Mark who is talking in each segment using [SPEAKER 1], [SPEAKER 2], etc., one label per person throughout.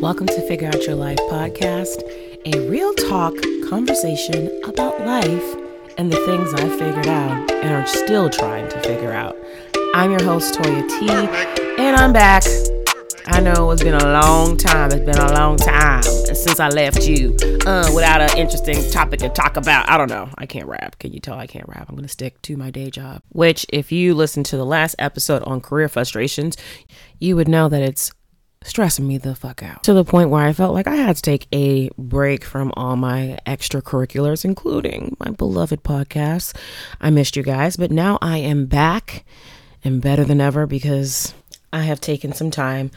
[SPEAKER 1] Welcome to Figure Out Your Life podcast, a real talk conversation about life and the things I figured out and are still trying to figure out. I'm your host, Toya T, and I'm back. I know it's been a long time. It's been a long time since I left you uh, without an interesting topic to talk about. I don't know. I can't rap. Can you tell I can't rap? I'm going to stick to my day job. Which, if you listen to the last episode on career frustrations, you would know that it's stressing me the fuck out to the point where I felt like I had to take a break from all my extracurriculars, including my beloved podcast. I missed you guys, but now I am back and better than ever because I have taken some time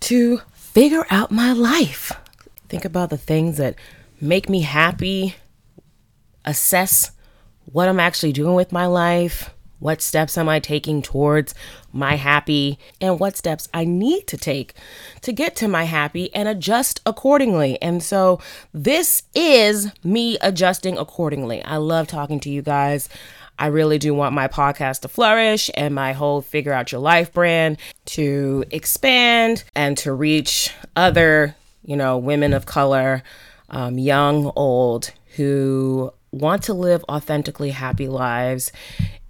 [SPEAKER 1] to figure out my life. Think about the things that make me happy, assess what I'm actually doing with my life, what steps am I taking towards my happy, and what steps I need to take to get to my happy and adjust accordingly. And so, this is me adjusting accordingly. I love talking to you guys. I really do want my podcast to flourish and my whole Figure Out Your Life brand to expand and to reach other, you know, women of color, um, young, old, who want to live authentically happy lives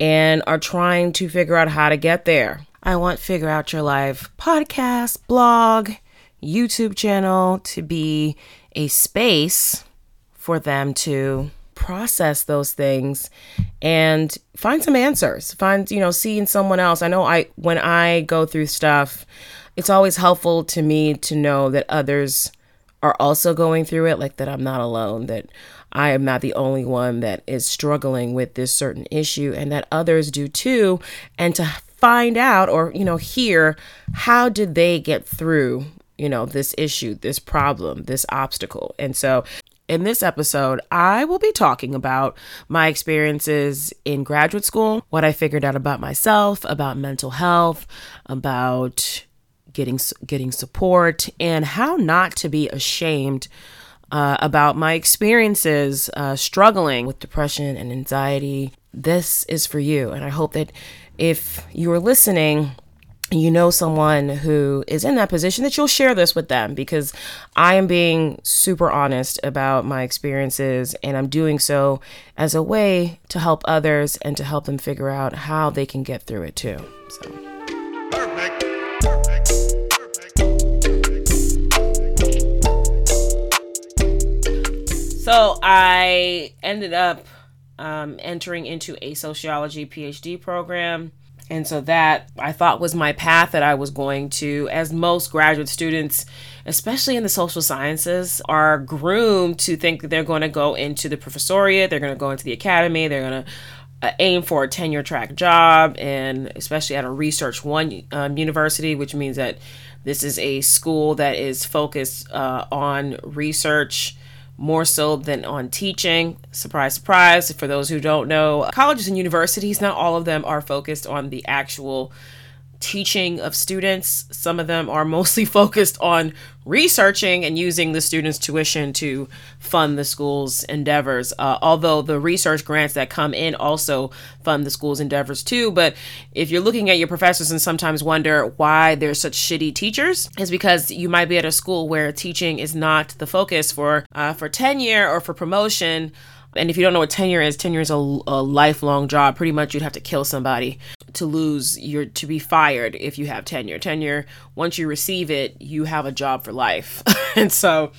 [SPEAKER 1] and are trying to figure out how to get there. I want Figure Out Your Life podcast, blog, YouTube channel to be a space for them to process those things and find some answers. Find, you know, seeing someone else. I know I when I go through stuff, it's always helpful to me to know that others are also going through it, like that I'm not alone, that I am not the only one that is struggling with this certain issue and that others do too. And to find out or, you know, hear how did they get through, you know, this issue, this problem, this obstacle. And so in this episode, I will be talking about my experiences in graduate school, what I figured out about myself, about mental health, about getting getting support, and how not to be ashamed uh, about my experiences uh, struggling with depression and anxiety. This is for you. And I hope that if you are listening, you know someone who is in that position that you'll share this with them because I am being super honest about my experiences and I'm doing so as a way to help others and to help them figure out how they can get through it too. So So I ended up um, entering into a sociology PhD program. And so that I thought was my path that I was going to, as most graduate students, especially in the social sciences, are groomed to think that they're going to go into the professoriate, they're going to go into the academy, they're going to uh, aim for a tenure track job, and especially at a research one um, university, which means that this is a school that is focused uh, on research more so than on teaching. Surprise, surprise. For those who don't know, colleges and universities, not all of them are focused on the actual teaching of students. Some of them are mostly focused on researching and using the students' tuition to fund the school's endeavors. Uh, although the research grants that come in also fund the school's endeavors too. But if you're looking at your professors and sometimes wonder why they're such shitty teachers, is because you might be at a school where teaching is not the focus for uh, for tenure or for promotion. And if you don't know what tenure is, tenure is a, a lifelong job. Pretty much, you'd have to kill somebody to lose your to be fired if you have tenure. Tenure, once you receive it, you have a job for life. and so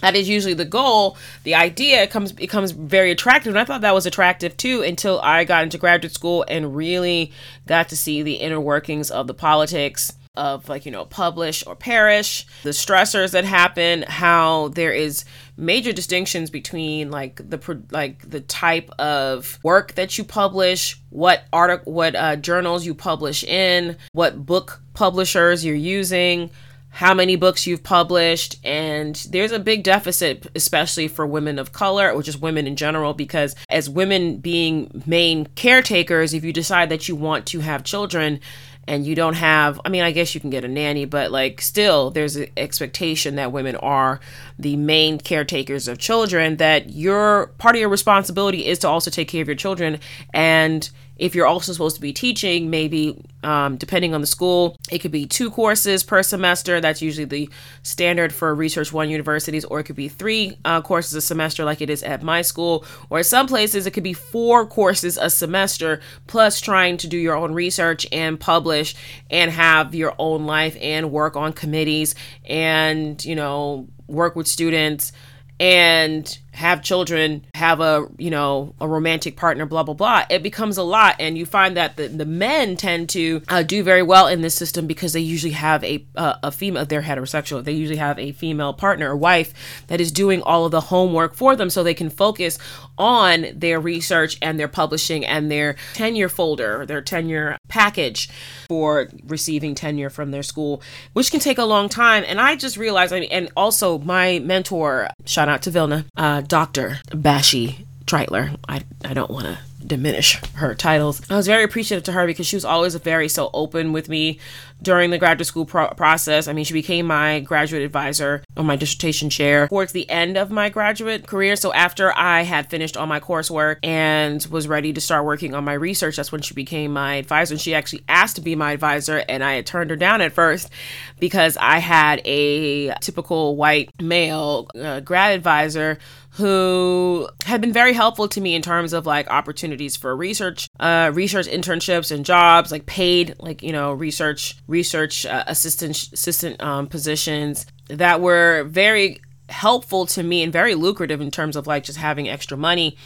[SPEAKER 1] that is usually the goal. The idea comes becomes very attractive, and I thought that was attractive too until I got into graduate school and really got to see the inner workings of the politics of like you know publish or perish the stressors that happen how there is major distinctions between like the like the type of work that you publish what article what uh, journals you publish in what book publishers you're using how many books you've published and there's a big deficit especially for women of color or just women in general because as women being main caretakers if you decide that you want to have children and you don't have i mean i guess you can get a nanny but like still there's an expectation that women are the main caretakers of children that your part of your responsibility is to also take care of your children and if you're also supposed to be teaching, maybe um, depending on the school, it could be two courses per semester. That's usually the standard for Research One universities, or it could be three uh, courses a semester, like it is at my school. Or some places, it could be four courses a semester, plus trying to do your own research and publish and have your own life and work on committees and, you know, work with students and have children, have a, you know, a romantic partner, blah, blah, blah, it becomes a lot. And you find that the, the men tend to uh, do very well in this system because they usually have a, uh, a female, they're heterosexual. They usually have a female partner or wife that is doing all of the homework for them so they can focus on their research and their publishing and their tenure folder, their tenure package for receiving tenure from their school, which can take a long time. And I just realized, I mean, and also my mentor, shout out to Vilna, uh, Dr. Bashi Treitler. I, I don't want to diminish her titles. I was very appreciative to her because she was always very so open with me during the graduate school pro- process. I mean, she became my graduate advisor or my dissertation chair towards the end of my graduate career. So after I had finished all my coursework and was ready to start working on my research, that's when she became my advisor. And she actually asked to be my advisor, and I had turned her down at first because I had a typical white male uh, grad advisor who had been very helpful to me in terms of like opportunities for research, uh, research internships and jobs, like paid, like you know, research, research uh, assistant, assistant um, positions that were very helpful to me and very lucrative in terms of like just having extra money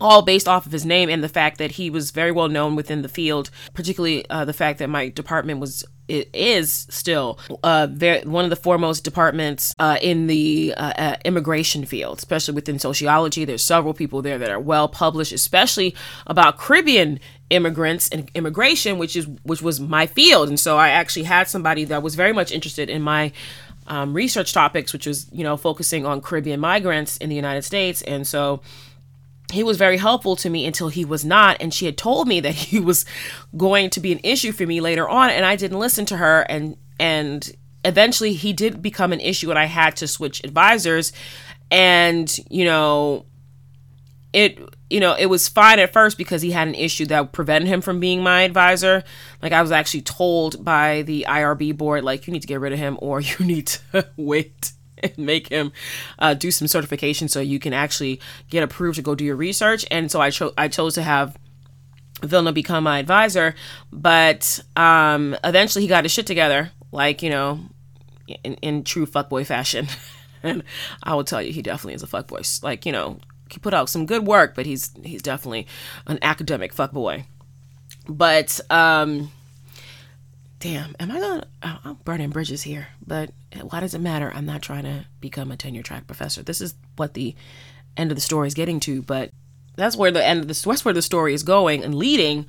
[SPEAKER 1] all based off of his name and the fact that he was very well known within the field, particularly uh, the fact that my department was it is still uh, very, one of the foremost departments uh, in the uh, uh, immigration field, especially within sociology. There's several people there that are well published, especially about Caribbean immigrants and immigration, which is which was my field. And so I actually had somebody that was very much interested in my um, research topics, which was you know focusing on Caribbean migrants in the United States. And so he was very helpful to me until he was not and she had told me that he was going to be an issue for me later on and I didn't listen to her and and eventually he did become an issue and I had to switch advisors and you know it you know it was fine at first because he had an issue that prevented him from being my advisor like I was actually told by the IRB board like you need to get rid of him or you need to wait and make him uh, do some certification so you can actually get approved to go do your research. And so I chose I chose to have Vilna become my advisor, but um, eventually he got his shit together, like you know, in, in true fuckboy fashion. and I will tell you, he definitely is a fuckboy. Like you know, he put out some good work, but he's he's definitely an academic fuckboy. But um, damn, am I gonna? I'm burning bridges here, but why does it matter? I'm not trying to become a tenure track professor. This is what the end of the story is getting to, but that's where the end of the that's where the story is going and leading.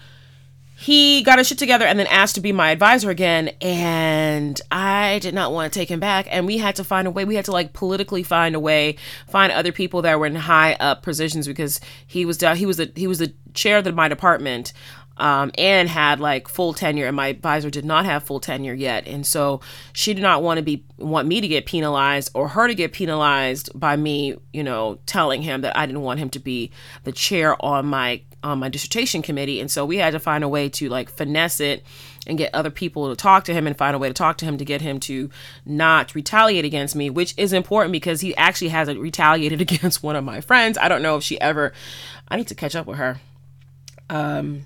[SPEAKER 1] He got his shit together and then asked to be my advisor again, and I did not want to take him back. And we had to find a way. We had to like politically find a way, find other people that were in high up positions because he was he was the he was the chair of the, my department um, and had like full tenure and my advisor did not have full tenure yet and so she did not want to be want me to get penalized or her to get penalized by me you know telling him that i didn't want him to be the chair on my on my dissertation committee and so we had to find a way to like finesse it and get other people to talk to him and find a way to talk to him to get him to not retaliate against me which is important because he actually hasn't retaliated against one of my friends. I don't know if she ever i need to catch up with her. Um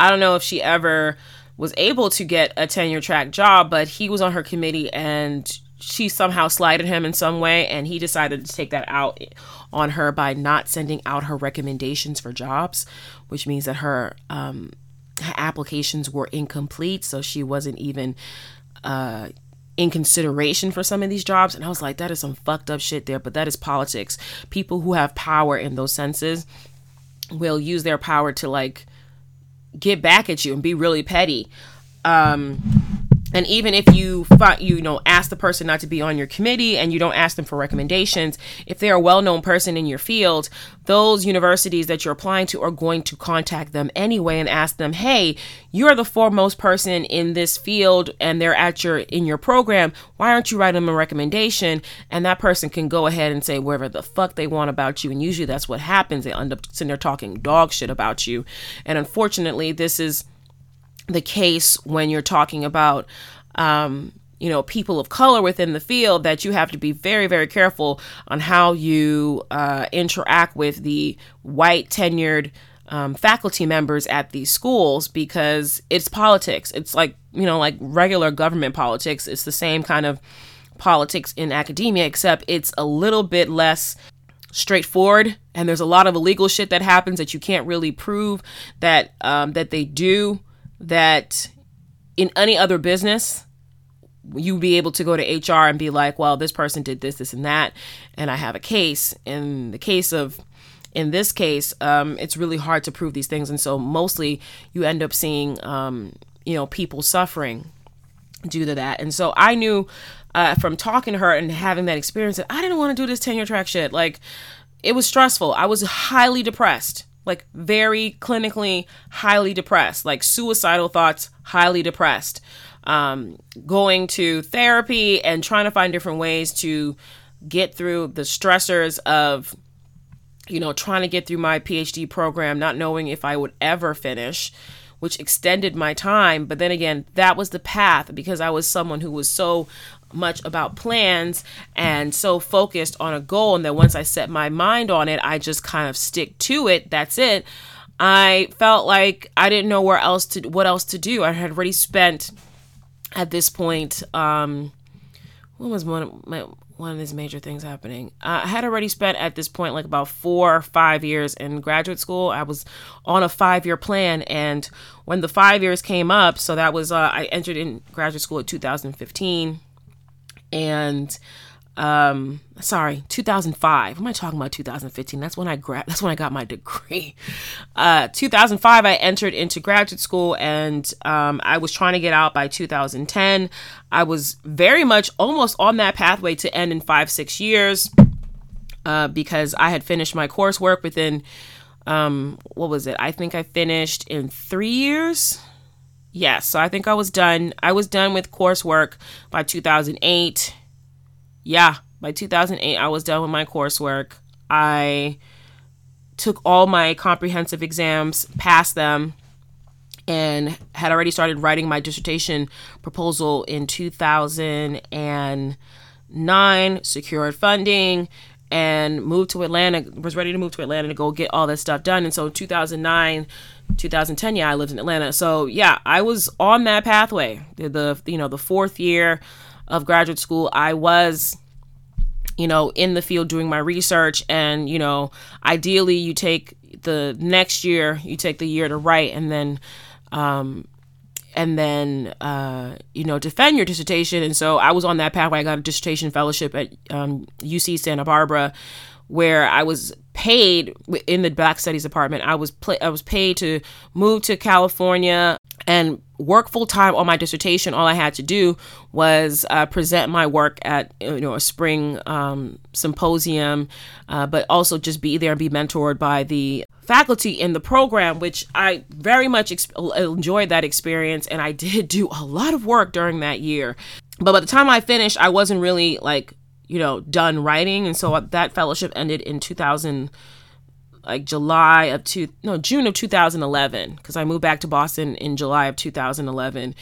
[SPEAKER 1] I don't know if she ever was able to get a tenure track job, but he was on her committee and she somehow slighted him in some way and he decided to take that out on her by not sending out her recommendations for jobs, which means that her um, applications were incomplete, so she wasn't even uh, in consideration for some of these jobs. And I was like, that is some fucked up shit there, but that is politics. People who have power in those senses will use their power to like get back at you and be really petty. Um, and even if you find, you know ask the person not to be on your committee and you don't ask them for recommendations if they're a well-known person in your field those universities that you're applying to are going to contact them anyway and ask them hey you're the foremost person in this field and they're at your in your program. Why aren't you writing them a recommendation? And that person can go ahead and say whatever the fuck they want about you. And usually that's what happens. They end up sitting there talking dog shit about you. And unfortunately this is the case when you're talking about um, you know people of color within the field that you have to be very very careful on how you uh, interact with the white tenured um, faculty members at these schools because it's politics. It's like you know like regular government politics. It's the same kind of politics in academia except it's a little bit less straightforward and there's a lot of illegal shit that happens that you can't really prove that um, that they do that in any other business you'd be able to go to HR and be like, well, this person did this, this, and that, and I have a case. In the case of, in this case, um, it's really hard to prove these things, and so mostly you end up seeing, um, you know, people suffering due to that. And so I knew uh, from talking to her and having that experience that I didn't want to do this tenure track shit. Like, it was stressful. I was highly depressed like very clinically highly depressed, like suicidal thoughts, highly depressed. Um, going to therapy and trying to find different ways to get through the stressors of, you know, trying to get through my PhD program, not knowing if I would ever finish, which extended my time. But then again, that was the path because I was someone who was so much about plans and so focused on a goal and that once I set my mind on it, I just kind of stick to it. That's it. I felt like I didn't know where else to what else to do. I had already spent at this point um what was one of my one of these major things happening. I had already spent at this point like about four or five years in graduate school. I was on a five year plan, and when the five years came up, so that was uh, I entered in graduate school in 2015 and um sorry 2005 am i talking about 2015 that's when i grad that's when i got my degree. Uh 2005 i entered into graduate school and um i was trying to get out by 2010 i was very much almost on that pathway to end in five six years uh because i had finished my coursework within um what was it? I think i finished in three years yes, so I think I was done. I was done with coursework by 2008. Yeah, by 2008, I was done with my coursework. I took all my comprehensive exams, passed them, and had already started writing my dissertation proposal in 2009, secured funding, and moved to Atlanta, was ready to move to Atlanta to go get all this stuff done. And so 2009, 2010, yeah, I lived in Atlanta. So yeah, I was on that pathway. The, the you know the fourth year of graduate school, I was you know in the field doing my research, and you know ideally you take the next year, you take the year to write, and then um, and then uh, you know defend your dissertation. And so I was on that pathway. I got a dissertation fellowship at um, UC Santa Barbara, where I was paid in the Black Studies department. I was pl- I was paid to move to California and work full time on my dissertation. All I had to do was uh, present my work at you know a spring um, symposium, uh, but also just be there and be mentored by the faculty in the program, which I very much ex- enjoyed that experience, and I did do a lot of work during that year. But by the time I finished, I wasn't really like you know, done writing. And so uh, that fellowship ended in 2000, like July of two, no, June of 2011, because I moved back to Boston in July of 2011.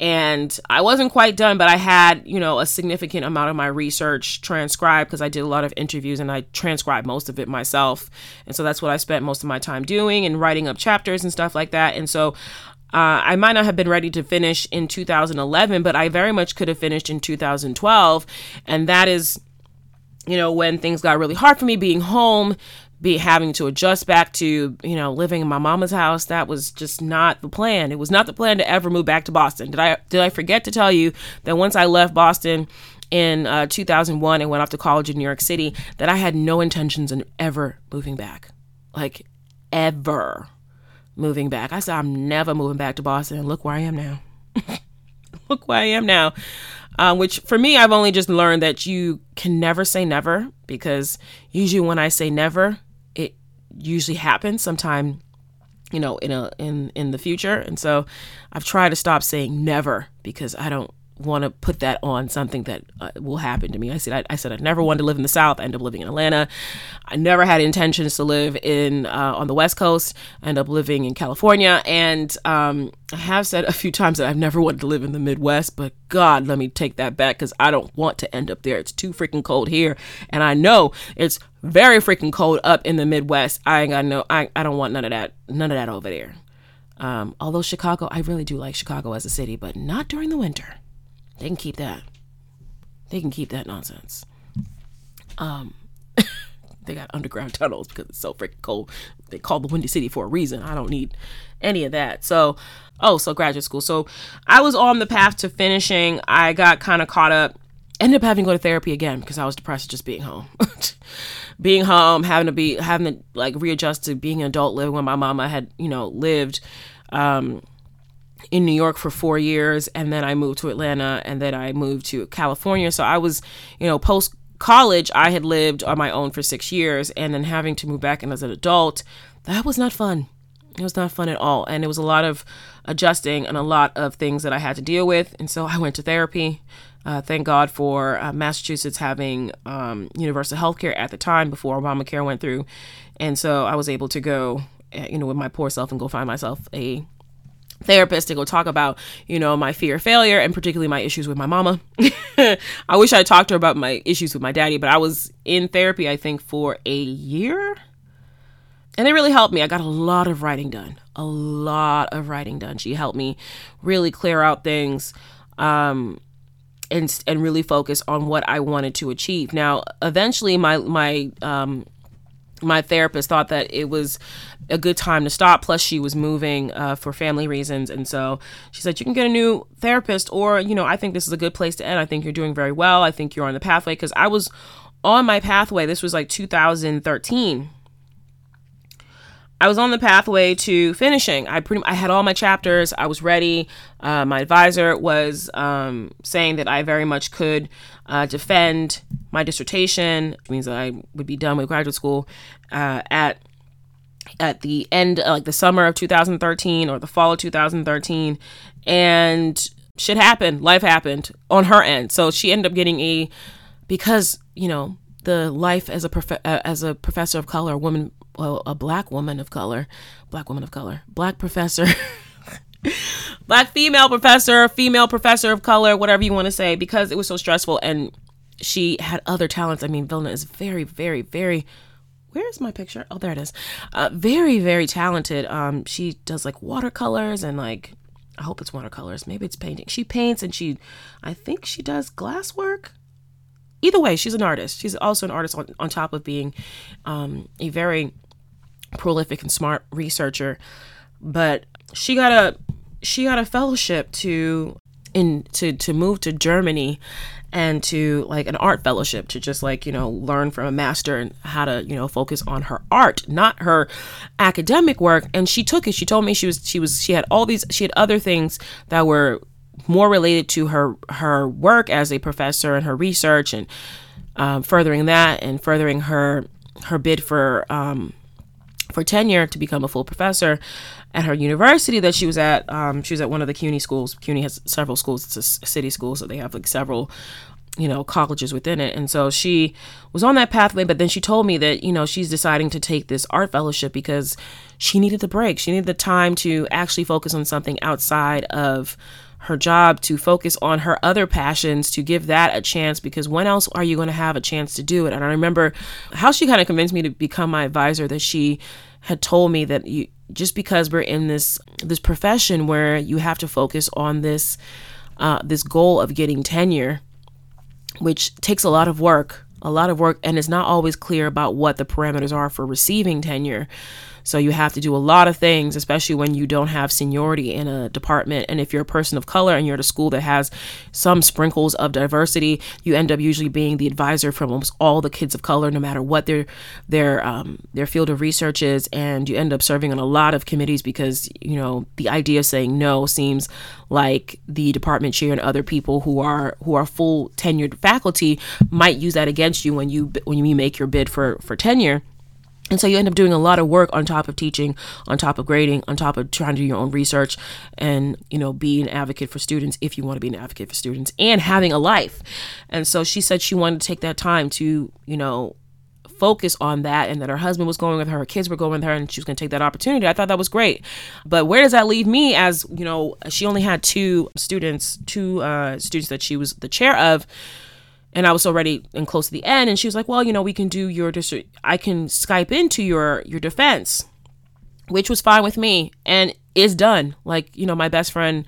[SPEAKER 1] And I wasn't quite done, but I had, you know, a significant amount of my research transcribed because I did a lot of interviews and I transcribed most of it myself. And so that's what I spent most of my time doing and writing up chapters and stuff like that. And so uh, I might not have been ready to finish in 2011, but I very much could have finished in 2012. And that is, you know, when things got really hard for me being home, be having to adjust back to, you know, living in my mama's house. That was just not the plan. It was not the plan to ever move back to Boston. Did I did I forget to tell you that once I left Boston in uh, 2001 and went off to college in New York City, that I had no intentions in ever moving back, like ever moving back. I said, I'm never moving back to Boston. And look where I am now. look where I am now. Uh, which for me, I've only just learned that you can never say never because usually when I say never, it usually happens sometime, you know, in a in in the future. And so I've tried to stop saying never because I don't want to put that on something that uh, will happen to me. I said I, I, said I never wanted to live in the South. I up living in Atlanta. I never had intentions to live in uh, on the West Coast. I up living in California, and um, I have said a few times that I've never wanted to live in the Midwest. But God, let me take that back because I don't want to end up there. It's too freaking cold here, and I know it's very freaking cold up in the Midwest. I ain't got no. I, I don't want none of that. None of that over there. Um, although Chicago, I really do like Chicago as a city, but not during the winter. They can keep that. They can keep that nonsense. Um, they got underground tunnels because it's so freaking cold. They call the Windy City for a reason. I don't need any of that. So, oh, so graduate school. So I was on the path to finishing. I got kind of caught up. Ended up having to go to therapy again because I was depressed just being home. being home, having to be having to like readjust to being an adult living where my mama had, you know, lived. Um, in New York for four years, and then I moved to Atlanta, and then I moved to California. So I was, you know, post college, I had lived on my own for six years, and then having to move back and as an adult, that was not fun. It was not fun at all, and it was a lot of adjusting and a lot of things that I had to deal with. And so I went to therapy. Uh, thank God for uh, Massachusetts having um, universal health care at the time before Obamacare went through. And so I was able to go, eh, you know, with my poor self and go find myself a therapist to go talk about, you know, my fear of failure and particularly my issues with my mama. I wish I talked to her about my issues with my daddy, but I was in therapy, I think, for a year. And it really helped me. I got a lot of writing done, a lot of writing done. She helped me really clear out things um, and, and really focus on what I wanted to achieve. Now, eventually, my, my, um, my therapist thought that it was a good time to stop. Plus, she was moving uh, for family reasons. And so she said, You can get a new therapist, or, you know, I think this is a good place to end. I think you're doing very well. I think you're on the pathway. Because I was on my pathway. This was like 2013. I was on the pathway to finishing. I pretty I had all my chapters. I was ready. Uh, my advisor was um, saying that I very much could uh, defend my dissertation, which means that I would be done with graduate school uh, at at the end, uh, like the summer of 2013 or the fall of 2013, and shit happened. Life happened on her end, so she ended up getting a because you know the life as a prof- uh, as a professor of color, a woman, well, a black woman of color, black woman of color, black professor. black female professor, female professor of color, whatever you want to say, because it was so stressful and she had other talents. I mean, Vilna is very, very, very where's my picture? Oh, there it is. Uh, very, very talented. Um, she does like watercolors and like, I hope it's watercolors. Maybe it's painting. She paints and she, I think she does glass work. Either way, she's an artist. She's also an artist on, on top of being um, a very prolific and smart researcher. But she got a she got a fellowship to in to to move to Germany and to like an art fellowship to just like you know learn from a master and how to you know focus on her art not her academic work. And she took it. She told me she was she was she had all these she had other things that were more related to her her work as a professor and her research and um, furthering that and furthering her her bid for um, for tenure to become a full professor at her university that she was at. Um, she was at one of the CUNY schools. CUNY has several schools. It's a city school, so they have like several, you know, colleges within it. And so she was on that pathway, but then she told me that, you know, she's deciding to take this art fellowship because she needed the break. She needed the time to actually focus on something outside of her job to focus on her other passions to give that a chance because when else are you going to have a chance to do it and i remember how she kind of convinced me to become my advisor that she had told me that you just because we're in this this profession where you have to focus on this uh, this goal of getting tenure, which takes a lot of work, a lot of work, and it's not always clear about what the parameters are for receiving tenure. So you have to do a lot of things, especially when you don't have seniority in a department. And if you're a person of color and you're at a school that has some sprinkles of diversity, you end up usually being the advisor for almost all the kids of color, no matter what their their um, their field of research is. And you end up serving on a lot of committees because you know the idea of saying no seems like the department chair and other people who are who are full tenured faculty might use that against you when you when you make your bid for for tenure and so you end up doing a lot of work on top of teaching, on top of grading, on top of trying to do your own research and, you know, be an advocate for students if you want to be an advocate for students and having a life. And so she said she wanted to take that time to, you know, focus on that and that her husband was going with her, her kids were going with her, and she was going to take that opportunity. I thought that was great. But where does that leave me as, you know, she only had two students, two uh, students that she was the chair of and I was already and close to the end. And she was like, "Well, you know, we can do your. I can Skype into your your defense," which was fine with me, and is done. Like you know, my best friend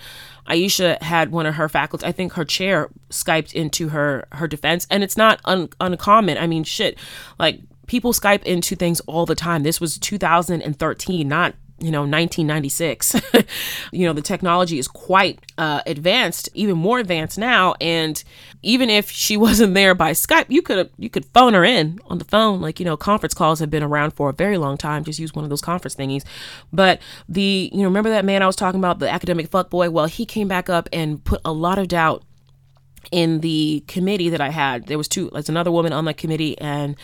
[SPEAKER 1] Aisha had one of her faculty. I think her chair Skyped into her her defense, and it's not un- uncommon. I mean, shit, like people Skype into things all the time. This was 2013, not you know 1996 you know the technology is quite uh, advanced even more advanced now and even if she wasn't there by skype you could you could phone her in on the phone like you know conference calls have been around for a very long time just use one of those conference thingies but the you know remember that man i was talking about the academic fuck boy well he came back up and put a lot of doubt in the committee that I had. There was two. There's another woman on the committee, and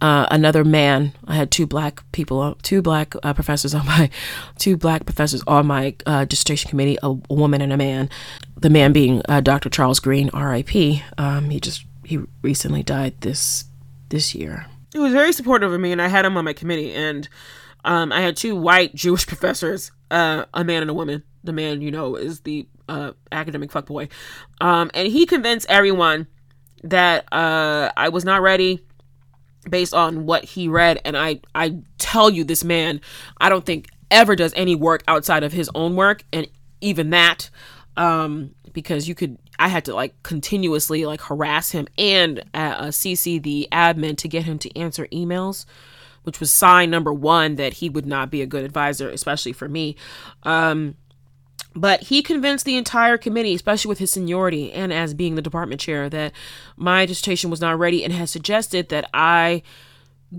[SPEAKER 1] uh, another man. I had two black people, uh, two black uh, professors on my, two black professors on my uh, dissertation committee, a, woman and a man. The man being uh, Dr. Charles Green, R.I.P. Um, he just he recently died this this year.
[SPEAKER 2] He was very supportive of me, and I had him on my committee. And um, I had two white Jewish professors, uh, a man and a woman. The man, you know, is the academic fuckboy, um, and he convinced everyone that I was not ready based on what he read and I I tell you this man I don't think ever does any work outside of his own work and even that um because you could I had to like continuously like harass him and uh, CC the admin to get him to answer emails which was sign number 1 that he would not be a good advisor especially for me. Um but he convinced the entire committee, especially with his seniority and as being the department chair, that my dissertation was not ready and has suggested that I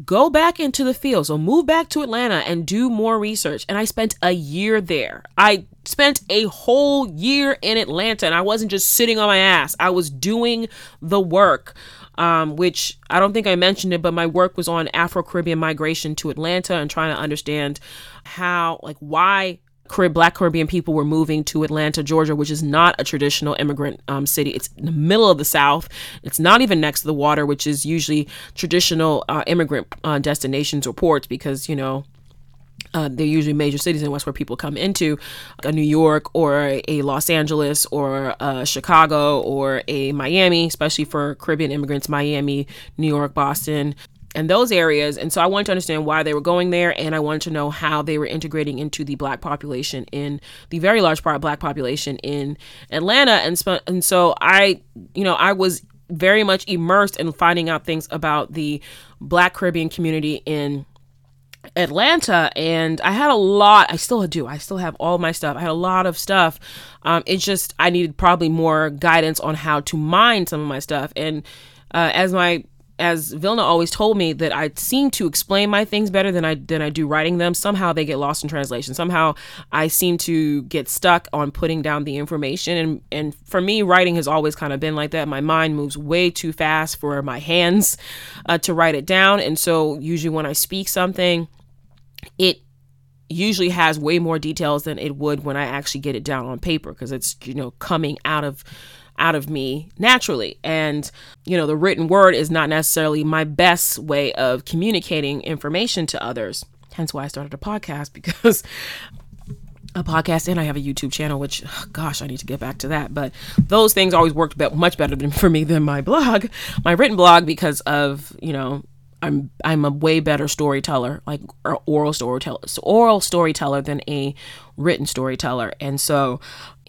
[SPEAKER 2] go back into the field. So move back to Atlanta and do more research. And I spent a year there. I spent a whole year in Atlanta and I wasn't just sitting on my ass. I was doing the work. Um, which I don't think I mentioned it, but my work was on Afro Caribbean migration to Atlanta and trying to understand how, like, why Black Caribbean people were moving to Atlanta, Georgia, which is not a traditional immigrant um, city. It's in the middle of the South. It's not even next to the water, which is usually traditional uh, immigrant uh, destinations or ports because, you know, uh, they're usually major cities in West where people come into a New York or a Los Angeles or a Chicago or a Miami, especially for Caribbean immigrants, Miami, New York, Boston, and those areas. And so I wanted to understand why they were going there, and I wanted to know how they were integrating into the black population in the very large part of black population in Atlanta. And, sp- and so I, you know, I was very much immersed in finding out things about the black Caribbean community in Atlanta and I had a lot I still do I still have all my stuff I had a lot of stuff um it's just I needed probably more guidance on how to mine some of my stuff and uh, as my as Vilna always told me that I seem to explain my things better than I than I do writing them. Somehow they get lost in translation. Somehow I seem to get stuck on putting down the information and and for me writing has always kind of been like that. My mind moves way too fast for my hands uh, to write it down and so usually when I speak something it usually has way more details than it would when I actually get it down on paper because it's you know coming out of out of me naturally. And, you know, the written word is not necessarily my best way of communicating information to others. Hence why I started a podcast because a podcast and I have a YouTube channel, which, gosh, I need to get back to that. But those things always worked be- much better than, for me than my blog, my written blog, because of, you know, I'm I'm a way better storyteller, like oral storyteller, oral storyteller than a written storyteller, and so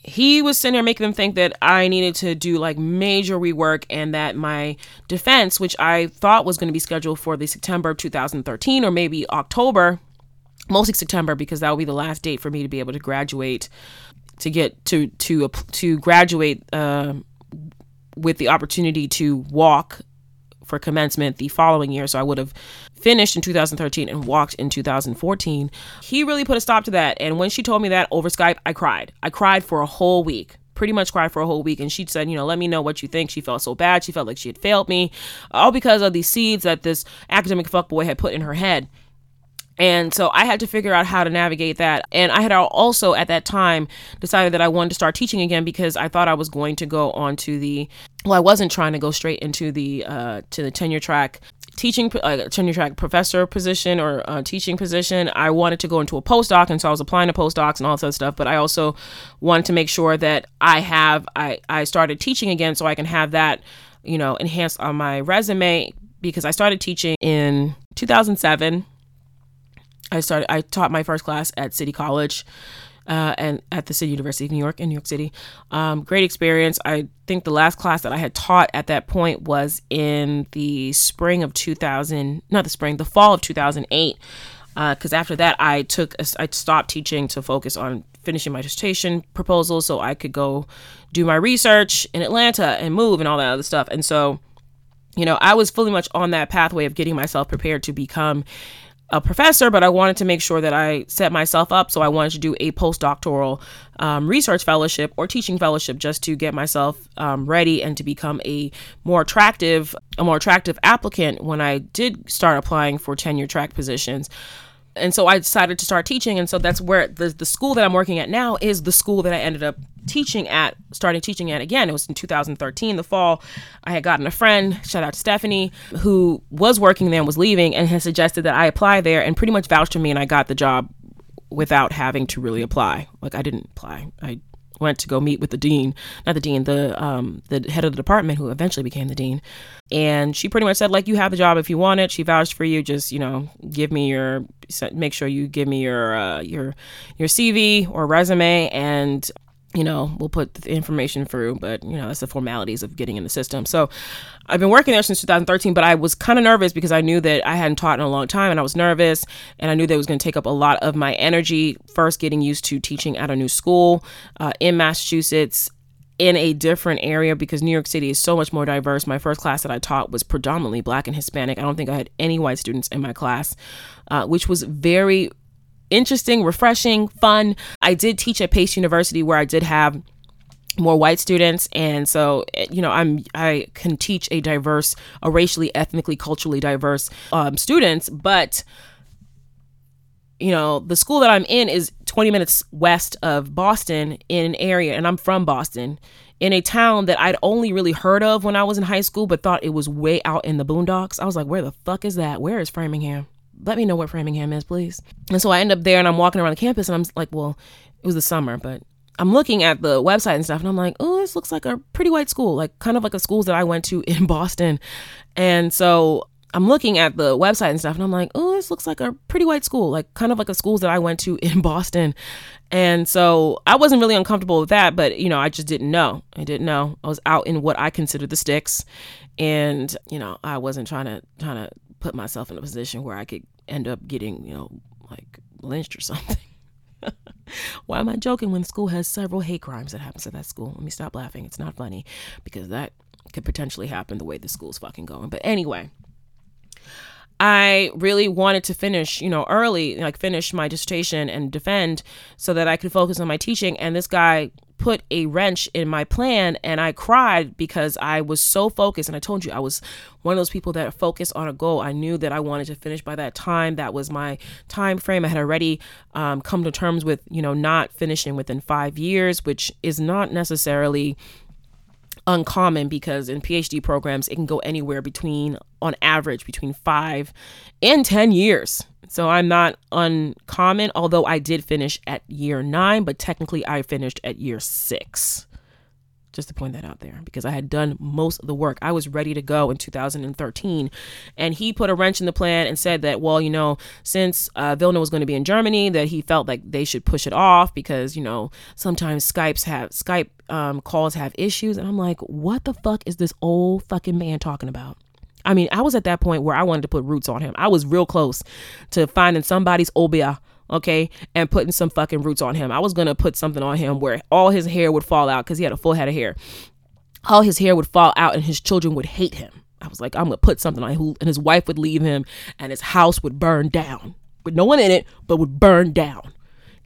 [SPEAKER 2] he was sitting there making them think that I needed to do like major rework and that my defense, which I thought was going to be scheduled for the September 2013 or maybe October, mostly September because that will be the last date for me to be able to graduate, to get to to to graduate uh, with the opportunity to walk for commencement the following year. So I would have finished in 2013 and walked in 2014. He really put a stop to that. And when she told me that over Skype, I cried. I cried for a whole week pretty much cried for a whole week. And she said, you know, let me know what you think. She felt so bad. She felt like she had failed me, all because of these seeds that this academic fuckboy had put in her head. And so I had to figure out how to navigate that. And I had also at that time decided that I wanted to start teaching again because I thought I was going to go on to the well, I wasn't trying to go straight into the uh, to the tenure track teaching uh, tenure track professor position or uh, teaching position. I wanted to go into a postdoc, and so I was applying to postdocs and all that stuff. But I also wanted to make sure that I have I I started teaching again, so I can have that you know enhanced on my resume because I started teaching in 2007 I started. I taught my first class at City College, uh, and at the City University of New York in New York City. Um, great experience. I think the last class that I had taught at that point was in the spring of 2000. Not the spring, the fall of 2008. Because uh, after that, I took. A, I stopped teaching to focus on finishing my dissertation proposal, so I could go do my research in Atlanta and move and all that other stuff. And so, you know, I was fully much on that pathway of getting myself prepared to become a professor, but I wanted to make sure that I set myself up. So I wanted to do a postdoctoral um, research fellowship or teaching fellowship just to get myself um, ready and to become a more attractive, a more attractive applicant when I did start applying for tenure track positions and so I decided to start teaching. And so that's where the, the school that I'm working at now is the school that I ended up teaching at, starting teaching at again. It was in 2013, the fall. I had gotten a friend, shout out to Stephanie, who was working there and was leaving and had suggested that I apply there and pretty much vouched for me. And I got the job without having to really apply. Like I didn't apply. I went to go meet with the dean, not the dean, the um, the head of the department who eventually became the dean. And she pretty much said, like, you have the job if you want it. She vouched for you. Just you know, give me your, make sure you give me your uh, your your CV or resume, and you know, we'll put the information through, but you know, that's the formalities of getting in the system. So I've been working there since 2013, but I was kind of nervous because I knew that I hadn't taught in a long time and I was nervous and I knew that it was going to take up a lot of my energy first getting used to teaching at a new school uh, in Massachusetts in a different area because New York City is so much more diverse. My first class that I taught was predominantly black and Hispanic. I don't think I had any white students in my class, uh, which was very interesting, refreshing, fun. I did teach at Pace University where I did have more white students. And so eh, you know i'm i can teach a diverse a racially ethnically culturally diverse um, students but you know the school that i'm in is 20 minutes west of boston in an area and i'm from boston in a town that i'd only really heard of when i was in high school but thought it was way out in the boondocks. I was like where the fuck is that? Where is framingham let me know where Framingham is, please. And so I end up there and I'm walking around the campus and I'm like, well, it was the summer, but I'm looking at the website and stuff and I'm like, oh, this looks like a pretty white school, like kind of like the schools that I went to in Boston. And so I'm looking at the website and stuff and I'm like, oh, this looks like a pretty white school, like kind of like the schools that I went to in Boston. And so I wasn't really uncomfortable with that, but you know, I just didn't know. I didn't know. I was out in what I consider the sticks. And, you know, I wasn't trying to trying to put myself in a position where I could end up getting, you know, like lynched or something. Why am I joking when school has several hate crimes that happens at that school? Let me stop laughing. It's not funny because that could potentially happen the way the school's fucking going. But anyway, I really wanted to finish, you know, early, like finish my dissertation and defend so that I could focus on my teaching. And this guy put a wrench in my plan and I cried because I was so focused. And I told you I was one of those people that focused on a goal. I knew that I wanted to finish by that time. That was my time frame. I had already um, come to terms with, you know, not finishing within five years, which is not necessarily uncommon because in PhD programs, it can go anywhere between, on average, between five and 10 years. So I'm not uncommon, although I did finish at year nine, but technically I finished at year six. Just to point that out there, because I had done most of the work. I was ready to go in 2013. And he put a wrench in the plan and said that, well, you know, since uh, Vilna was going to be in Germany, that he felt like they should push it off because, you know, sometimes Skypes have Skype um, calls have issues. And I'm like, what the fuck is this old fucking man talking about? I mean, I was at that point where I wanted to put roots on him. I was real close to finding somebody's obia
[SPEAKER 1] okay, and putting some fucking roots on him. I was gonna put something on him where all his hair would fall out because he had a full head of hair. All his hair would fall out and his children would hate him. I was like, I'm gonna put something on him, and his wife would leave him, and his house would burn down with no one in it, but would burn down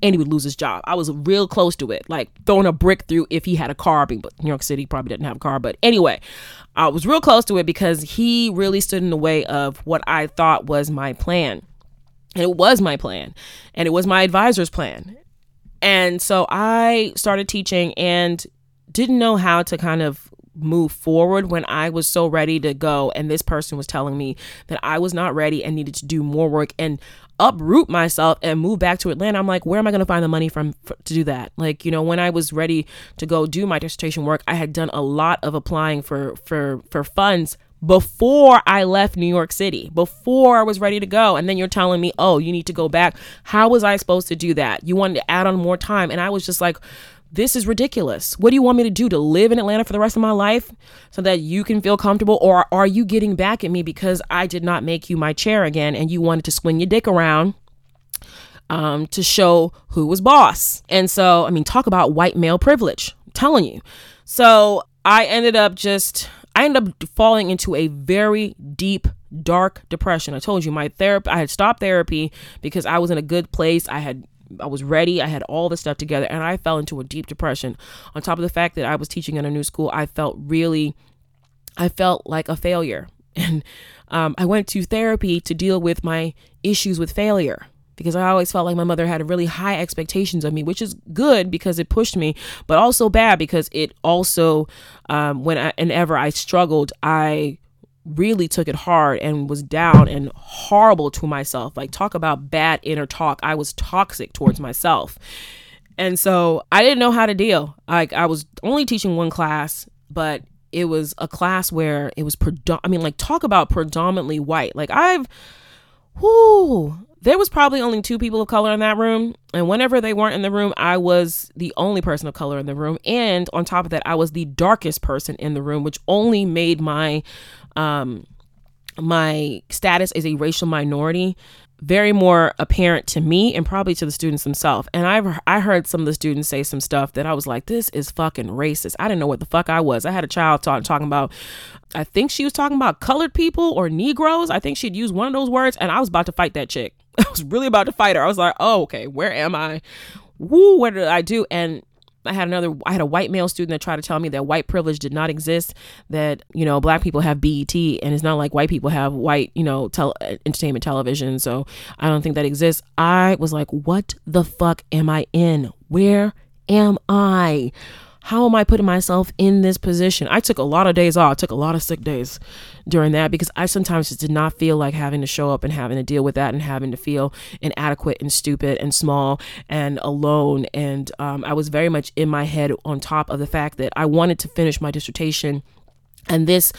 [SPEAKER 1] and he would lose his job. I was real close to it, like throwing a brick through if he had a car. But New York City probably didn't have a car. But anyway, I was real close to it because he really stood in the way of what I thought was my plan. And it was my plan, and it was my advisor's plan. And so I started teaching and didn't know how to kind of move forward when I was so ready to go. And this person was telling me that I was not ready and needed to do more work and uproot myself and move back to Atlanta. I'm like, where am I going to find the money from for, to do that? Like, you know, when I was ready to go do my dissertation work, I had done a lot of applying for for for funds before I left New York City, before I was ready to go. And then you're telling me, oh, you need to go back. How was I supposed to do that? You wanted to add on more time. And I was just like, this is ridiculous. What do you want me to do? To live in Atlanta for the rest of my life so that you can feel comfortable? Or are you getting back at me because I did not make you my chair again and you wanted to swing your dick around? Um, to show who was boss. And so, I mean, talk about white male privilege. I'm telling you. So I ended up just, I ended up falling into a very deep, dark depression. I told you my therapy, I had stopped therapy because I was in a good place. I had I was ready. I had all the stuff together and I fell into a deep depression. On top of the fact that I was teaching in a new school, I felt really, I felt like a failure. And um, I went to therapy to deal with my issues with failure because I always felt like my mother had really high expectations of me, which is good because it pushed me, but also bad because it also, um, when I, whenever I struggled, I really took it hard and was down and horrible to myself. Like, talk about bad inner talk. I was toxic towards myself. And so I didn't know how to deal. Like, I was only teaching one class, but it was a class where it was, predom- I mean, like, talk about predominantly white. Like, I've, whoo, there was probably only two people of color in that room and whenever they weren't in the room i was the only person of color in the room. And on top of that i was the darkest person in the room which only made my um, my status as a racial minority very more apparent to me and probably to the students themselves. And I've I heard some of the students say some stuff that I was like, this is fucking racist. I didn't know what the fuck I was. I had a child talk, talking about, I think she was talking about colored people or Negroes. I think she'd used one of those words, and I was about to fight that chick. I was really about to fight her. I was like, oh, okay, where am I? Woo, what did I do? And I had another I had a white male student that tried to tell me that white privilege did not exist that you know black people have BET and it's not like white people have white you know tel- uh, entertainment television. So I don't think that exists. I was like what the fuck am I in? Where am I how am I putting myself in this position? I took a lot of days off. I took a lot of sick days during that because I sometimes just did not feel like having to show up and having to deal with that and having to feel inadequate and stupid and small and alone. And um, I was very much in my head on top of the fact that I wanted to finish my dissertation. And this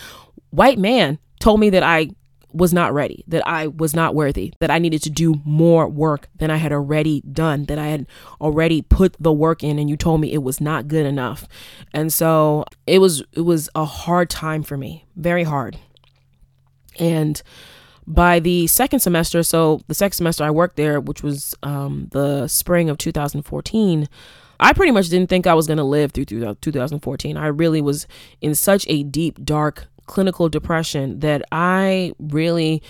[SPEAKER 1] white man told me that I was not ready, that I was not worthy, that I needed to do more work than I had already done, that I had already put the work in and you told me it was not good enough. And so it was it was a hard time for me, very hard. And by the second semester, so the second semester I worked there, which was um, the spring of 2014, I pretty much didn't think I was going to live through 2014. I really was in such a deep, dark clinical depression that I really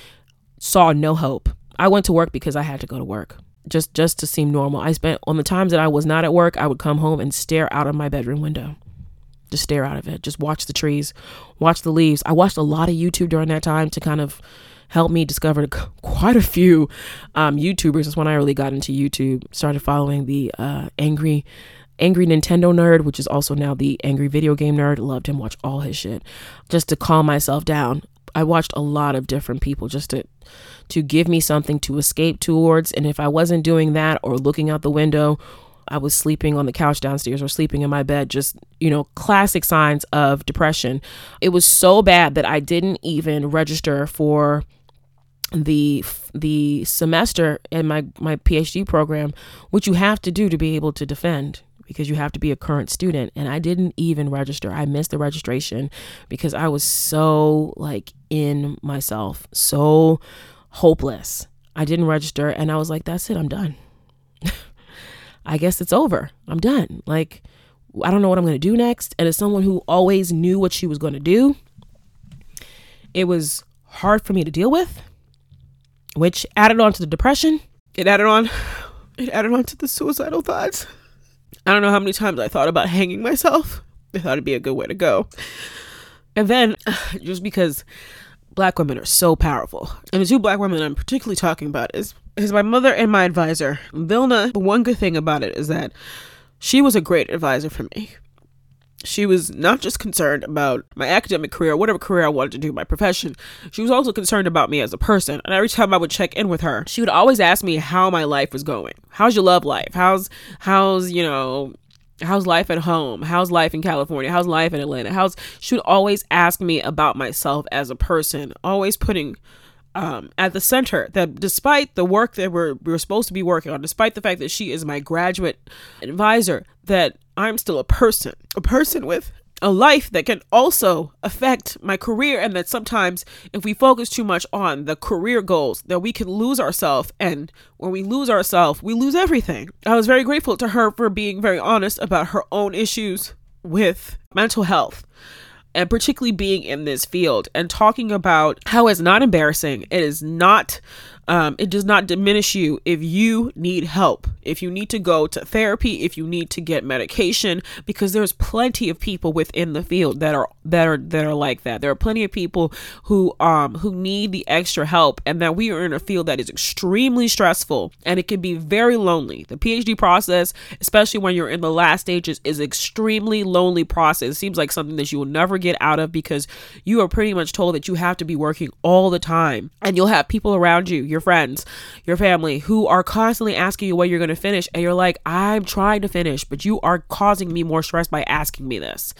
[SPEAKER 1] saw no hope. I went to work because I had to go to work. Just just to seem normal. I spent on the times that I was not at work, I would come home and stare out of my bedroom window. Just stare out of it. Just watch the trees, watch the leaves. I watched a lot of YouTube during that time to kind of help me discover quite a few um, YouTubers. That's when I really got into YouTube. Started following the uh, angry Angry Nintendo Nerd, which is also now the Angry Video Game Nerd. Loved him, watch all his shit just to calm myself down. I watched a lot of different people just to to give me something to escape towards. And if I wasn't doing that or looking out the window, I was sleeping on the couch downstairs or sleeping in my bed, just, you know, classic signs of depression. It was so bad that I didn't even register for the the semester in my my PhD program, which you have to do to be able to defend because you have to be a current student and I didn't even register. I missed the registration because I was so like in myself, so hopeless. I didn't register and I was like that's it, I'm done. I guess it's over. I'm done. Like, I don't know what I'm going to do next. And as someone who always knew what she was going to do, it was hard for me to deal with, which added on to the depression. It added on, it added on to the suicidal thoughts. I don't know how many times I thought about hanging myself. I thought it'd be a good way to go. And then, just because black women are so powerful, and the two black women I'm particularly talking about is is my mother and my advisor, Vilna. The one good thing about it is that she was a great advisor for me. She was not just concerned about my academic career, whatever career I wanted to do, my profession. She was also concerned about me as a person. And every time I would check in with her, she would always ask me how my life was going. How's your love life? How's how's, you know, how's life at home how's life in california how's life in atlanta how's she would always ask me about myself as a person always putting um, at the center that despite the work that we're, we're supposed to be working on despite the fact that she is my graduate advisor that i'm still a person a person with a life that can also affect my career and that sometimes if we focus too much on the career goals that we can lose ourselves. And when we lose ourselves we lose everything. I was very grateful to her for being very honest about her own issues with mental health and particularly being in this field and talking about how it's not embarrassing. It is not um, it does not diminish you if you need help, if you need to go to therapy, if you need to get medication, because there's plenty of people within the field that are that are that are like that. There are plenty of people who um who need the extra help, and that we are in a field that is extremely stressful and it can be very lonely. The PhD process, especially when you're in the last stages, is extremely lonely process. It seems like something that you will never get out of because you are pretty much told that you have to be working all the time, and you'll have people around you your friends, your family who are constantly asking you when you're going to finish. And you're like, I'm trying to finish, but you are causing me more stress by asking me this.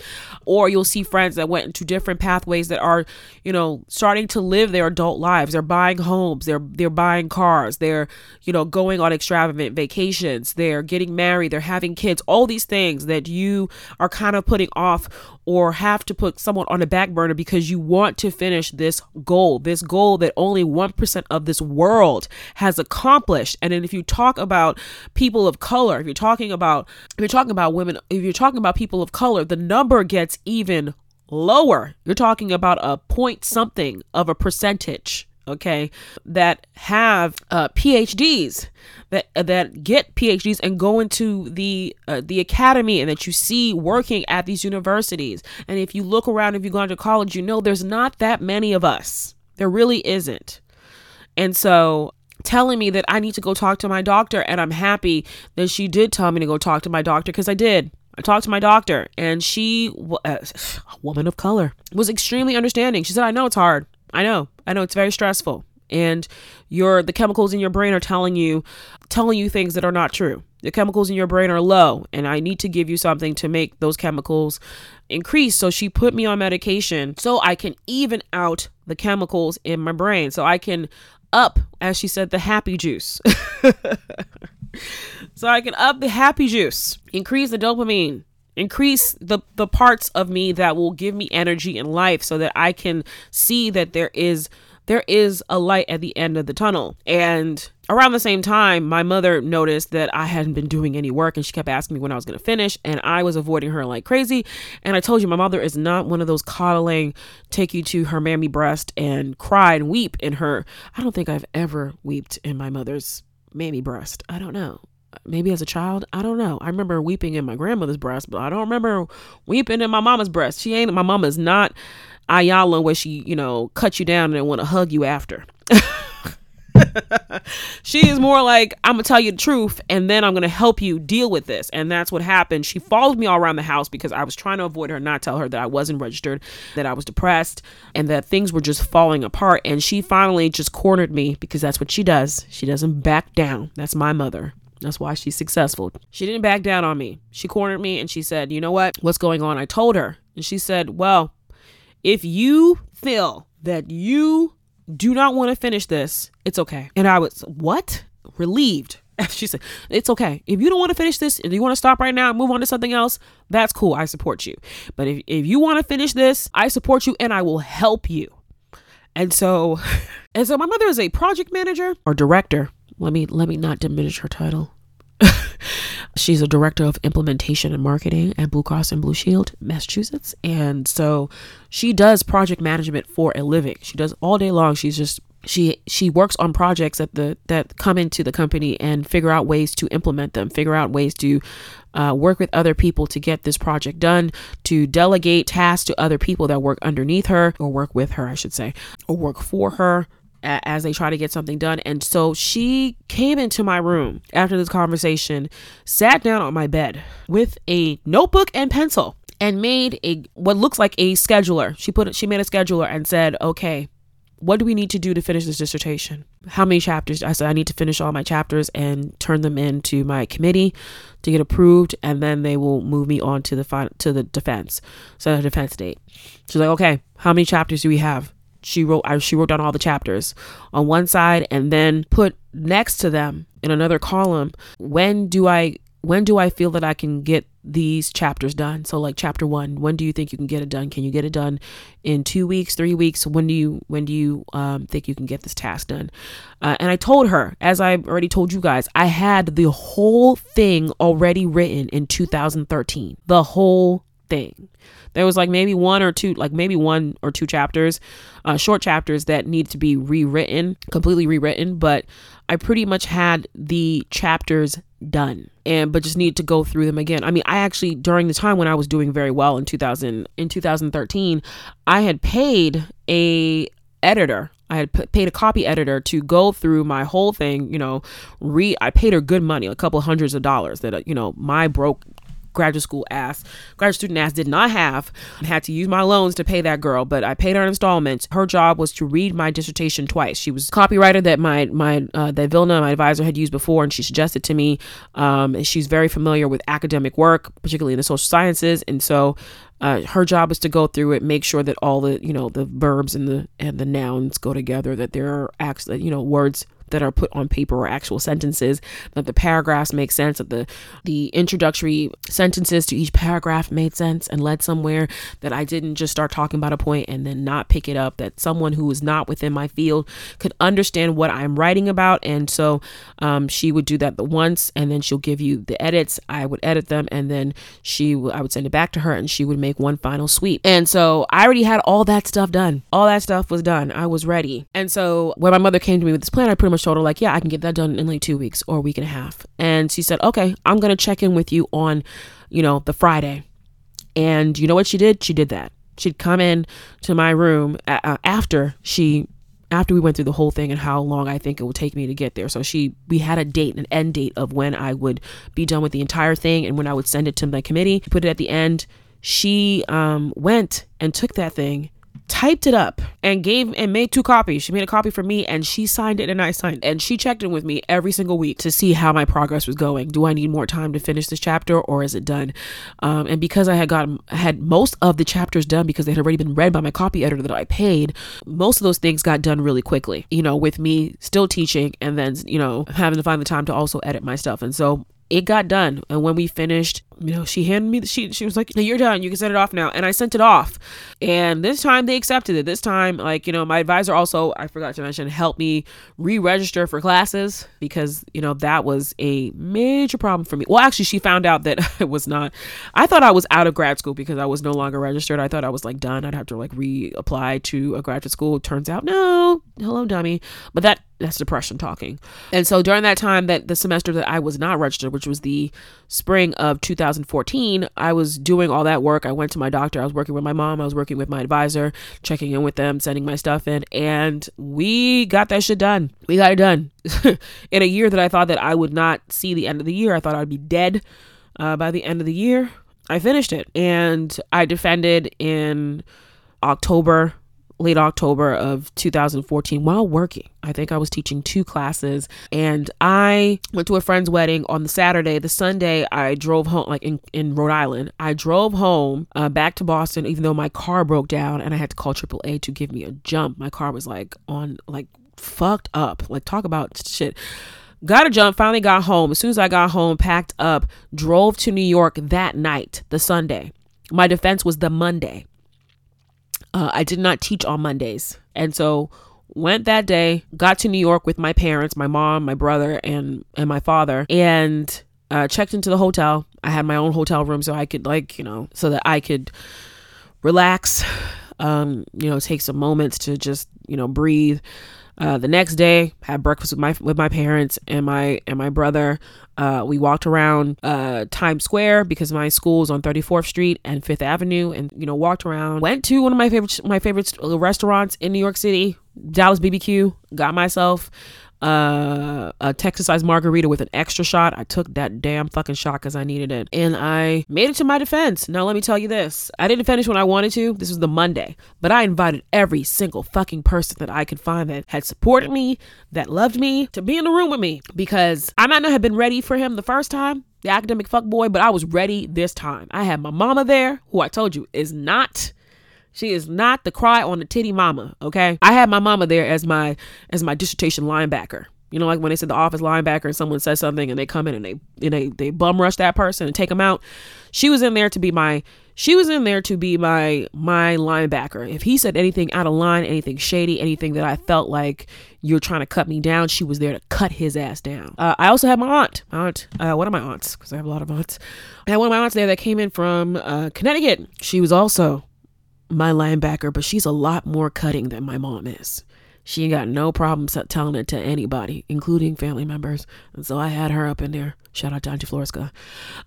[SPEAKER 1] Or you'll see friends that went into different pathways that are, you know, starting to live their adult lives. They're buying homes, they're they're buying cars, they're, you know, going on extravagant vacations, they're getting married, they're having kids, all these things that you are kind of putting off or have to put someone on the back burner because you want to finish this goal, this goal that only 1% of this world has accomplished. And then if you talk about people of color, if you're talking about if you're talking about women, if you're talking about people of color, the number gets even lower. You're talking about a point something of a percentage okay, that have uh, PhDs that that get PhDs and go into the uh, the academy and that you see working at these universities. And if you look around, if you go into college, you know there's not that many of us. There really isn't. And so telling me that I need to go talk to my doctor and I'm happy that she did tell me to go talk to my doctor because I did. I talked to my doctor and she, uh, a woman of color, was extremely understanding. She said, I know it's hard. I know. I know it's very stressful. And your the chemicals in your brain are telling you telling you things that are not true. The chemicals in your brain are low and I need to give you something to make those chemicals increase. So she put me on medication so I can even out the chemicals in my brain. So I can up, as she said, the happy juice. so I can up the happy juice, increase the dopamine, increase the the parts of me that will give me energy in life so that I can see that there is there is a light at the end of the tunnel. And around the same time, my mother noticed that I hadn't been doing any work and she kept asking me when I was going to finish. And I was avoiding her like crazy. And I told you, my mother is not one of those coddling, take you to her mammy breast and cry and weep in her. I don't think I've ever wept in my mother's mammy breast. I don't know maybe as a child. I don't know. I remember weeping in my grandmother's breast, but I don't remember weeping in my mama's breast. She ain't my mama's not Ayala where she, you know, cut you down and want to hug you after. she is more like, I'm gonna tell you the truth and then I'm gonna help you deal with this. And that's what happened. She followed me all around the house because I was trying to avoid her, not tell her that I wasn't registered, that I was depressed, and that things were just falling apart. And she finally just cornered me because that's what she does. She doesn't back down. That's my mother. That's why she's successful. She didn't back down on me. She cornered me and she said, You know what? What's going on? I told her. And she said, Well, if you feel that you do not want to finish this, it's okay. And I was, What? Relieved. She said, It's okay. If you don't want to finish this and you want to stop right now and move on to something else, that's cool. I support you. But if, if you want to finish this, I support you and I will help you. And so, and so my mother is a project manager or director let me let me not diminish her title She's a director of implementation and marketing at Blue Cross and Blue Shield, Massachusetts. And so she does project management for a living. She does all day long. She's just she she works on projects that the that come into the company and figure out ways to implement them figure out ways to uh, work with other people to get this project done to delegate tasks to other people that work underneath her or work with her i should say or work for her as they try to get something done. And so she came into my room after this conversation, sat down on my bed with a notebook and pencil and made a what looks like a scheduler. She put she made a scheduler and said, "Okay, what do we need to do to finish this dissertation? How many chapters? I said I need to finish all my chapters and turn them in to my committee to get approved, and then they will move me on to the fi- to the defense, so the defense date. She's like, okay, how many chapters do we have? She wrote she wrote down all the chapters on one side and then put next to them in another column when do I when do I feel that I can get these chapters done? So like chapter 1, when do you think you can get it done? Can you get it done in 2 weeks, 3 weeks? When do you when do you um, think you can get this task done? Uh, and I told her, as I already told you guys, I had the whole thing already written in 2013. The whole thing. There was like maybe one or two, like maybe one or two chapters, uh, short chapters that need to be rewritten, completely rewritten. But I pretty much had the chapters done and but just need to go through them again. I mean, I actually during the time when I was doing very well in 2000 in 2013, I had paid a editor I had p- paid a copy editor to go through my whole thing, you know, re I paid her good money, a couple hundreds of dollars that uh, you know, my broke graduate school ass, graduate student ass did not have. I had to use my loans to pay that girl, but I paid her installments. Her job was to read my dissertation twice. She was a copywriter that my my uh, that Vilna, my advisor, had used before, and she suggested to me. Um, she's very familiar with academic work, particularly in the social sciences, and so uh, her job is to go through it, make sure that all the you know the verbs and the and the nouns go together, that there are acts, you know words that are put on paper or actual sentences, that the paragraphs make sense, that the the introductory sentences to each paragraph made sense and led somewhere, that I didn't just start talking about a point and then not pick it up, that someone who is not within my field could understand what I'm writing about. And so um, she would do that the once and then she'll give you the edits. I would edit them and then she w- I would send it back to her and she would make one final sweep. And so I already had all that stuff done. All that stuff was done. I was ready. And so when my mother came to me with this plan, I pretty much told her like, yeah, I can get that done in like two weeks or a week and a half. And she said, okay, I'm gonna check in with you on, you know, the Friday. And you know what she did? She did that. She'd come in to my room uh, after she after we went through the whole thing and how long I think it would take me to get there. So she we had a date, an end date of when I would be done with the entire thing and when I would send it to my committee, put it at the end. She um, went and took that thing typed it up and gave and made two copies. She made a copy for me and she signed it and I signed it. And she checked in with me every single week to see how my progress was going. Do I need more time to finish this chapter or is it done? Um, and because I had gotten had most of the chapters done because they had already been read by my copy editor that I paid, most of those things got done really quickly. You know, with me still teaching and then you know having to find the time to also edit my stuff. And so it got done. And when we finished, you know, she handed me the sheet. She was like, "You're done. You can send it off now." And I sent it off. And this time they accepted it. This time, like you know, my advisor also, I forgot to mention, helped me re-register for classes because you know that was a major problem for me. Well, actually, she found out that I was not. I thought I was out of grad school because I was no longer registered. I thought I was like done. I'd have to like reapply to a graduate school. Turns out, no. Hello, dummy. But that that's depression talking. And so during that time that the semester that I was not registered, which was the spring of 2014, I was doing all that work. I went to my doctor, I was working with my mom, I was working with my advisor, checking in with them, sending my stuff in, and we got that shit done. We got it done. in a year that I thought that I would not see the end of the year, I thought I'd be dead uh, by the end of the year. I finished it and I defended in October late October of 2014 while working. I think I was teaching two classes and I went to a friend's wedding on the Saturday. The Sunday, I drove home, like in, in Rhode Island. I drove home uh, back to Boston, even though my car broke down and I had to call AAA to give me a jump. My car was like on, like fucked up. Like, talk about shit. Got a jump, finally got home. As soon as I got home, packed up, drove to New York that night, the Sunday. My defense was the Monday. Uh, I did not teach on Mondays. And so
[SPEAKER 2] went that day, got to New York with my parents, my mom, my brother, and and my father, and uh, checked into the hotel. I had my own hotel room, so I could like you know, so that I could relax, um, you know, take some moments to just you know breathe. Uh, the next day, had breakfast with my with my parents and my and my brother. Uh, we walked around uh, Times Square because my school is on 34th Street and Fifth Avenue, and you know walked around. Went to one of my favorite my favorite restaurants in New York City, Dallas BBQ. Got myself uh, a Texas sized margarita with an extra shot. I took that damn fucking shot because I needed it. And I made it to my defense. Now, let me tell you this I didn't finish when I wanted to. This was the Monday. But I invited every single fucking person that I could find that had supported me, that loved me, to be in the room with me because I might not have been ready for him the first time the academic fuck boy, but I was ready this time. I had my mama there, who I told you is not she is not the cry on the titty mama, okay? I had my mama there as my as my dissertation linebacker. You know, like when they said the office linebacker and someone says something and they come in and they and they they bum rush that person and take them out. She was in there to be my she was in there to be my my linebacker. If he said anything out of line, anything shady, anything that I felt like you're trying to cut me down, she was there to cut his ass down. Uh, I also had my aunt, my aunt, uh, one of my aunts, because I have a lot of aunts. I had one of my aunts there that came in from uh, Connecticut. She was also my linebacker, but she's a lot more cutting than my mom is. She ain't got no problem telling it to anybody, including family members. And so I had her up in there. Shout out to Auntie Floriska.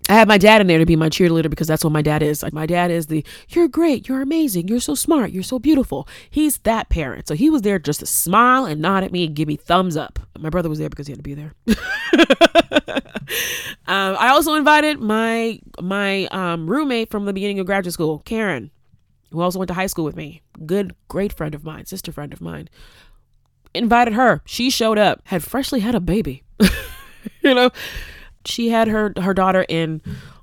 [SPEAKER 2] I had my dad in there to be my cheerleader because that's what my dad is. Like my dad is the you're great, you're amazing, you're so smart, you're so beautiful. He's that parent. So he was there just to smile and nod at me and give me thumbs up. My brother was there because he had to be there. um, I also invited my my um, roommate from the beginning of graduate school, Karen who also went to high school with me, good, great friend of mine, sister friend of mine. Invited her. She showed up, had freshly had a baby. you know, she had her her daughter in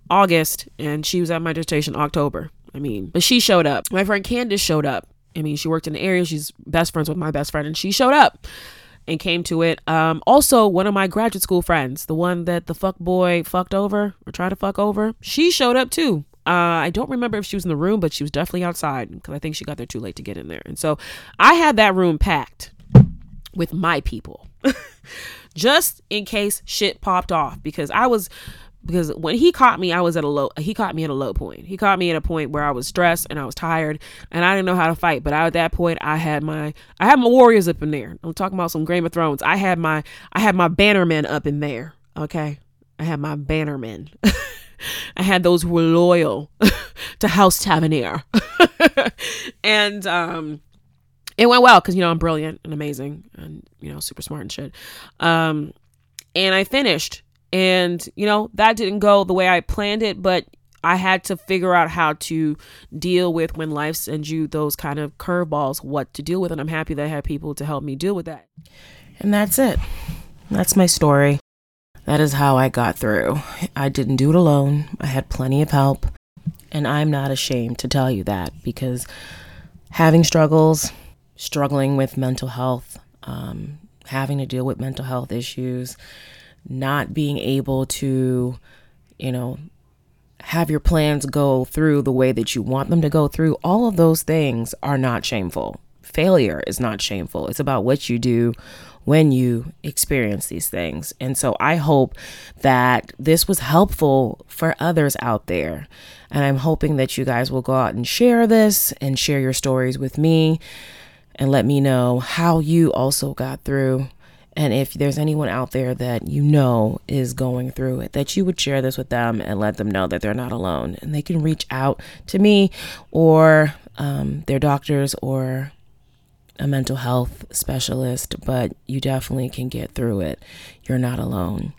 [SPEAKER 2] August, and she was at my dissertation October. I mean, but she showed up. My friend Candace showed up. I mean, she worked in the area. She's best friends with my best friend, and she showed up and came to it. Um, also, one of my graduate school friends, the one that the fuck boy fucked over or tried to fuck over, she showed up too. Uh, I don't remember if she was in the room, but she was definitely outside because I think she got there too late to get in there. And so I had that room packed with my people just in case shit popped off because I was because when he caught me I was at a low he caught me at a low point. He caught me at a point where I was stressed and I was tired and I didn't know how to fight, but I, at that point I had my I had my warriors up in there. I'm talking about some Game of Thrones. I had my I had my bannermen up in there, okay? I had my bannermen. I had those who were loyal to House Tavernier. and um, it went well because, you know, I'm brilliant and amazing and, you know, super smart and shit. Um, and I finished. And, you know, that didn't go the way I planned it, but I had to figure out how to deal with when life sends you those kind of curveballs, what to deal with. And I'm happy that I had people to help me deal with that.
[SPEAKER 1] And that's it. That's my story. That is how I got through. I didn't do it alone, I had plenty of help. And I'm not ashamed to tell you that because having struggles, struggling with mental health, um, having to deal with mental health issues, not being able to, you know, have your plans go through the way that you want them to go through, all of those things are not shameful. Failure is not shameful. It's about what you do when you experience these things. And so I hope that this was helpful for others out there. And I'm hoping that you guys will go out and share this and share your stories with me and let me know how you also got through. And if there's anyone out there that you know is going through it, that you would share this with them and let them know that they're not alone. And they can reach out to me or um, their doctors or a mental health specialist, but you definitely can get through it. You're not alone.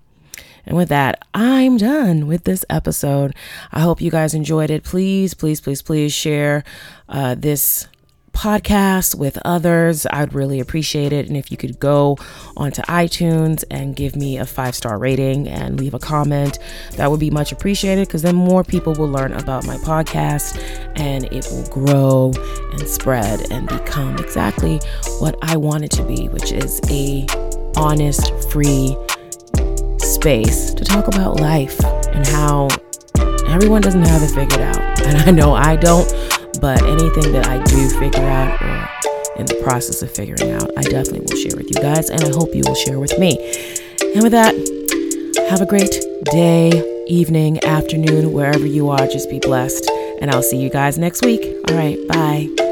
[SPEAKER 1] And with that, I'm done with this episode. I hope you guys enjoyed it. Please, please, please, please share uh, this podcast with others. I'd really appreciate it. And if you could go onto iTunes and give me a five star rating and leave a comment, that would be much appreciated because then more people will learn about my podcast and it will grow and spread and become exactly what I want it to be, which is a honest, free space to talk about life and how everyone doesn't have it figured out. And I know I don't but anything that I do figure out or in the process of figuring out, I definitely will share with you guys, and I hope you will share with me. And with that, have a great day, evening, afternoon, wherever you are. Just be blessed. And I'll see you guys next week. All right, bye.